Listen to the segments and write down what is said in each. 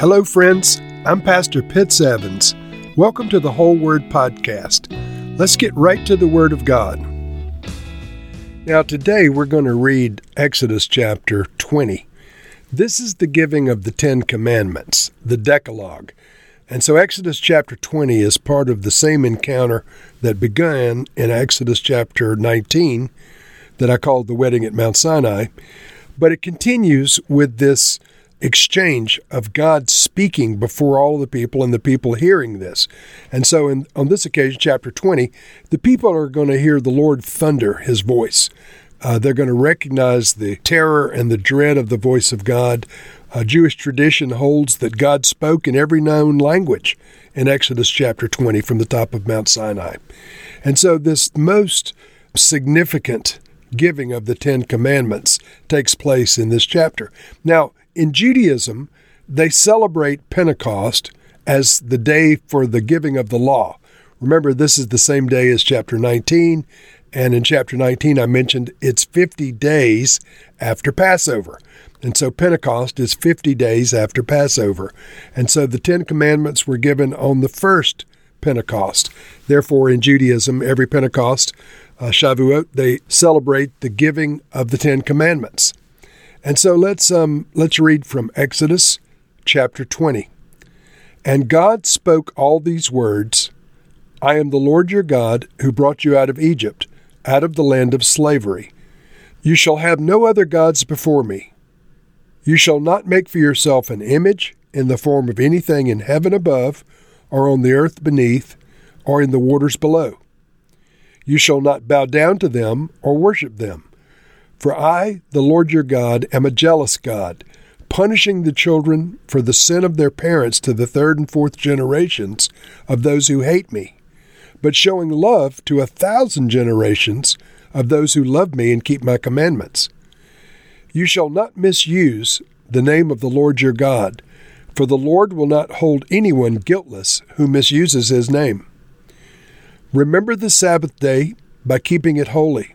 Hello, friends. I'm Pastor Pitts Evans. Welcome to the Whole Word Podcast. Let's get right to the Word of God. Now, today we're going to read Exodus chapter 20. This is the giving of the Ten Commandments, the Decalogue. And so Exodus chapter 20 is part of the same encounter that began in Exodus chapter 19 that I called the wedding at Mount Sinai. But it continues with this exchange of God speaking before all the people and the people hearing this. And so in, on this occasion, chapter 20, the people are going to hear the Lord thunder his voice. Uh, they're going to recognize the terror and the dread of the voice of God. Uh, Jewish tradition holds that God spoke in every known language in Exodus chapter 20 from the top of Mount Sinai. And so, this most significant giving of the Ten Commandments takes place in this chapter. Now, in Judaism, they celebrate Pentecost as the day for the giving of the law. Remember, this is the same day as chapter 19, and in chapter 19, I mentioned it's 50 days after Passover. And so Pentecost is 50 days after Passover. And so the Ten Commandments were given on the first Pentecost. Therefore, in Judaism, every Pentecost, uh, Shavuot, they celebrate the giving of the Ten Commandments. And so let's um, let's read from Exodus chapter 20. And God spoke all these words I am the Lord your God who brought you out of Egypt, out of the land of slavery. You shall have no other gods before me. You shall not make for yourself an image in the form of anything in heaven above, or on the earth beneath, or in the waters below. You shall not bow down to them or worship them. For I, the Lord your God, am a jealous God, punishing the children for the sin of their parents to the third and fourth generations of those who hate me, but showing love to a thousand generations of those who love me and keep my commandments. You shall not misuse the name of the Lord your God, for the Lord will not hold anyone guiltless who misuses his name. Remember the Sabbath day by keeping it holy.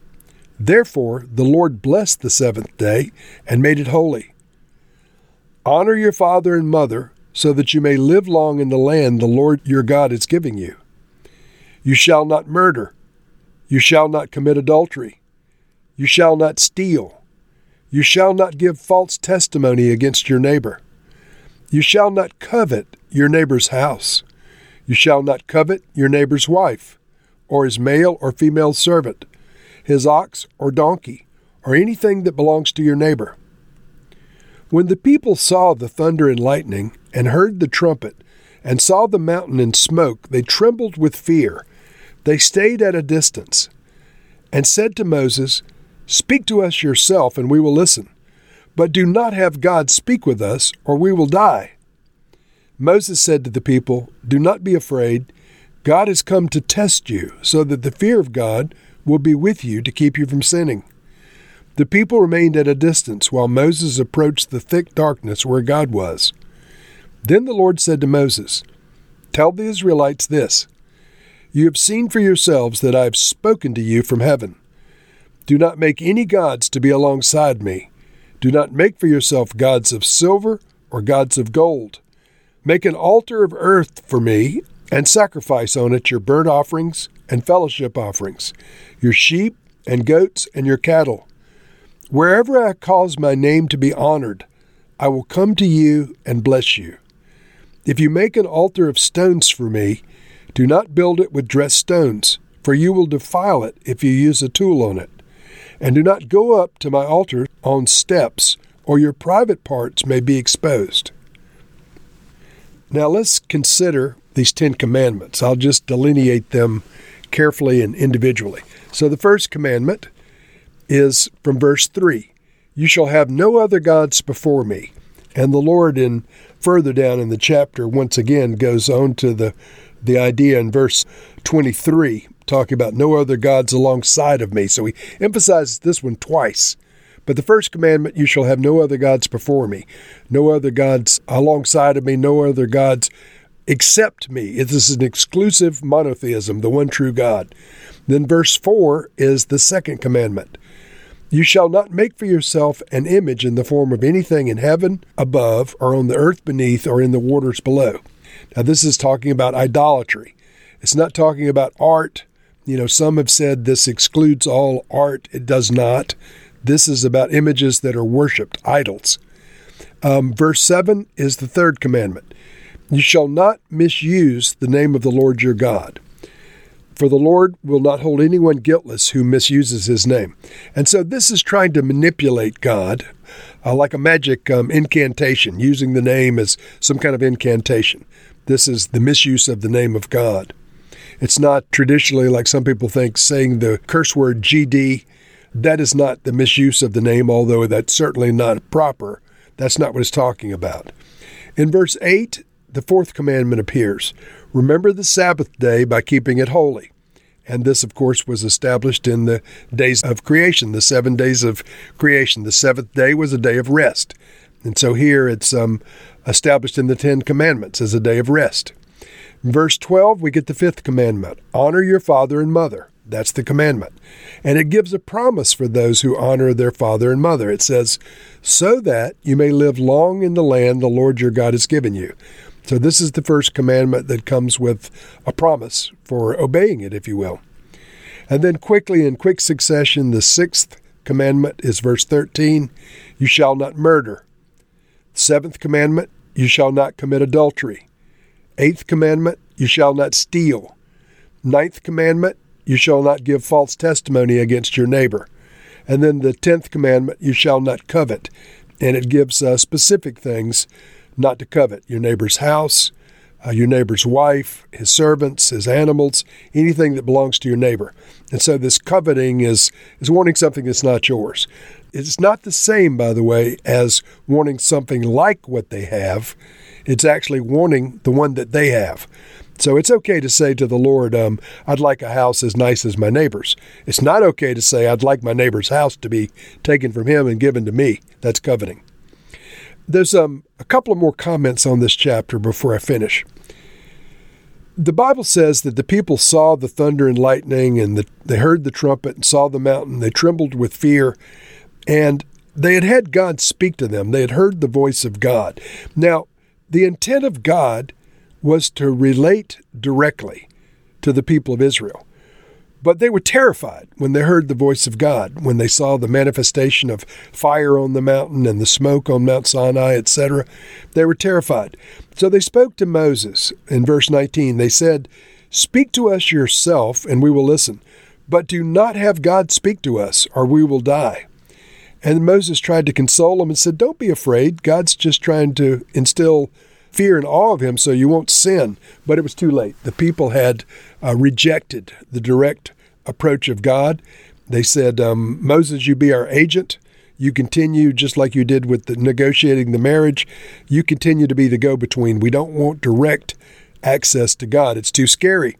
Therefore, the Lord blessed the seventh day and made it holy. Honor your father and mother, so that you may live long in the land the Lord your God is giving you. You shall not murder. You shall not commit adultery. You shall not steal. You shall not give false testimony against your neighbor. You shall not covet your neighbor's house. You shall not covet your neighbor's wife, or his male or female servant his ox or donkey, or anything that belongs to your neighbor. When the people saw the thunder and lightning, and heard the trumpet, and saw the mountain in smoke, they trembled with fear. They stayed at a distance, and said to Moses, Speak to us yourself, and we will listen. But do not have God speak with us, or we will die. Moses said to the people, Do not be afraid. God has come to test you, so that the fear of God will be with you to keep you from sinning. The people remained at a distance while Moses approached the thick darkness where God was. Then the Lord said to Moses, Tell the Israelites this You have seen for yourselves that I have spoken to you from heaven. Do not make any gods to be alongside me. Do not make for yourself gods of silver or gods of gold. Make an altar of earth for me and sacrifice on it your burnt offerings and fellowship offerings, your sheep and goats and your cattle. Wherever I cause my name to be honored, I will come to you and bless you. If you make an altar of stones for me, do not build it with dressed stones, for you will defile it if you use a tool on it. And do not go up to my altar on steps, or your private parts may be exposed. Now let's consider these Ten Commandments. I'll just delineate them carefully and individually. So the first commandment is from verse 3 You shall have no other gods before me. And the Lord, in further down in the chapter, once again goes on to the the idea in verse 23, talking about no other gods alongside of me. So he emphasizes this one twice. But the first commandment, you shall have no other gods before me, no other gods alongside of me, no other gods except me. It is an exclusive monotheism, the one true God. Then verse 4 is the second commandment. You shall not make for yourself an image in the form of anything in heaven above, or on the earth beneath, or in the waters below. Now, this is talking about idolatry. It's not talking about art. You know, some have said this excludes all art. It does not. This is about images that are worshiped, idols. Um, verse 7 is the third commandment You shall not misuse the name of the Lord your God. For the Lord will not hold anyone guiltless who misuses his name. And so this is trying to manipulate God uh, like a magic um, incantation, using the name as some kind of incantation. This is the misuse of the name of God. It's not traditionally like some people think saying the curse word GD. That is not the misuse of the name, although that's certainly not proper. That's not what it's talking about. In verse 8, the fourth commandment appears Remember the Sabbath day by keeping it holy. And this, of course, was established in the days of creation, the seven days of creation. The seventh day was a day of rest. And so here it's um, established in the Ten Commandments as a day of rest. In verse 12, we get the fifth commandment honor your father and mother. That's the commandment. And it gives a promise for those who honor their father and mother. It says, so that you may live long in the land the Lord your God has given you. So, this is the first commandment that comes with a promise for obeying it, if you will. And then, quickly, in quick succession, the sixth commandment is verse 13 You shall not murder. Seventh commandment, you shall not commit adultery. Eighth commandment, you shall not steal. Ninth commandment, you shall not give false testimony against your neighbor. And then the tenth commandment, you shall not covet. And it gives uh, specific things not to covet your neighbor's house, uh, your neighbor's wife, his servants, his animals, anything that belongs to your neighbor. And so this coveting is, is wanting something that's not yours. It's not the same, by the way, as wanting something like what they have. It's actually wanting the one that they have. So it's okay to say to the Lord, um, I'd like a house as nice as my neighbor's. It's not okay to say, I'd like my neighbor's house to be taken from him and given to me. That's coveting. There's um, a couple of more comments on this chapter before I finish. The Bible says that the people saw the thunder and lightning, and the, they heard the trumpet and saw the mountain. They trembled with fear, and they had had God speak to them. They had heard the voice of God. Now, the intent of God was to relate directly to the people of Israel. But they were terrified when they heard the voice of God, when they saw the manifestation of fire on the mountain and the smoke on Mount Sinai, etc. They were terrified. So they spoke to Moses in verse 19. They said, Speak to us yourself, and we will listen. But do not have God speak to us, or we will die. And Moses tried to console them and said, Don't be afraid. God's just trying to instill fear and awe of him so you won't sin. But it was too late. The people had uh, rejected the direct approach of God. They said, um, Moses, you be our agent. You continue just like you did with the negotiating the marriage. You continue to be the go between. We don't want direct access to God. It's too scary.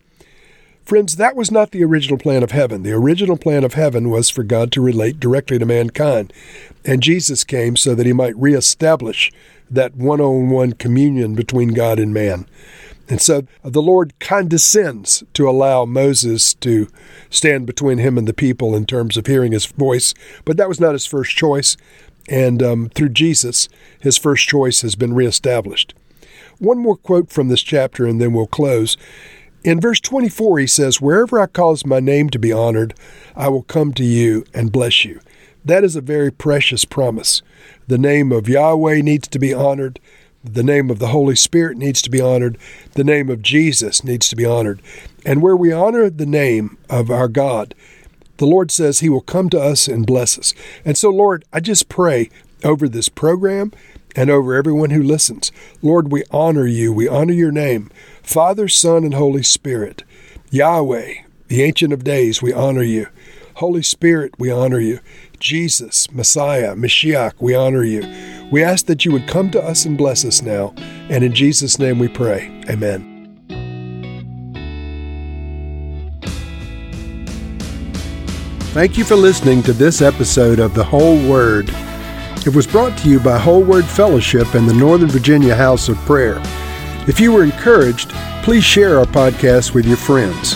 Friends, that was not the original plan of heaven. The original plan of heaven was for God to relate directly to mankind. And Jesus came so that he might reestablish that one on one communion between God and man. And so the Lord condescends to allow Moses to stand between him and the people in terms of hearing his voice, but that was not his first choice. And um, through Jesus, his first choice has been reestablished. One more quote from this chapter, and then we'll close. In verse 24, he says, Wherever I cause my name to be honored, I will come to you and bless you. That is a very precious promise. The name of Yahweh needs to be honored. The name of the Holy Spirit needs to be honored. The name of Jesus needs to be honored. And where we honor the name of our God, the Lord says He will come to us and bless us. And so, Lord, I just pray over this program and over everyone who listens. Lord, we honor you. We honor your name. Father, Son, and Holy Spirit. Yahweh, the Ancient of Days, we honor you. Holy Spirit, we honor you. Jesus, Messiah, Mashiach, we honor you. We ask that you would come to us and bless us now. And in Jesus' name we pray. Amen. Thank you for listening to this episode of The Whole Word. It was brought to you by Whole Word Fellowship and the Northern Virginia House of Prayer. If you were encouraged, please share our podcast with your friends.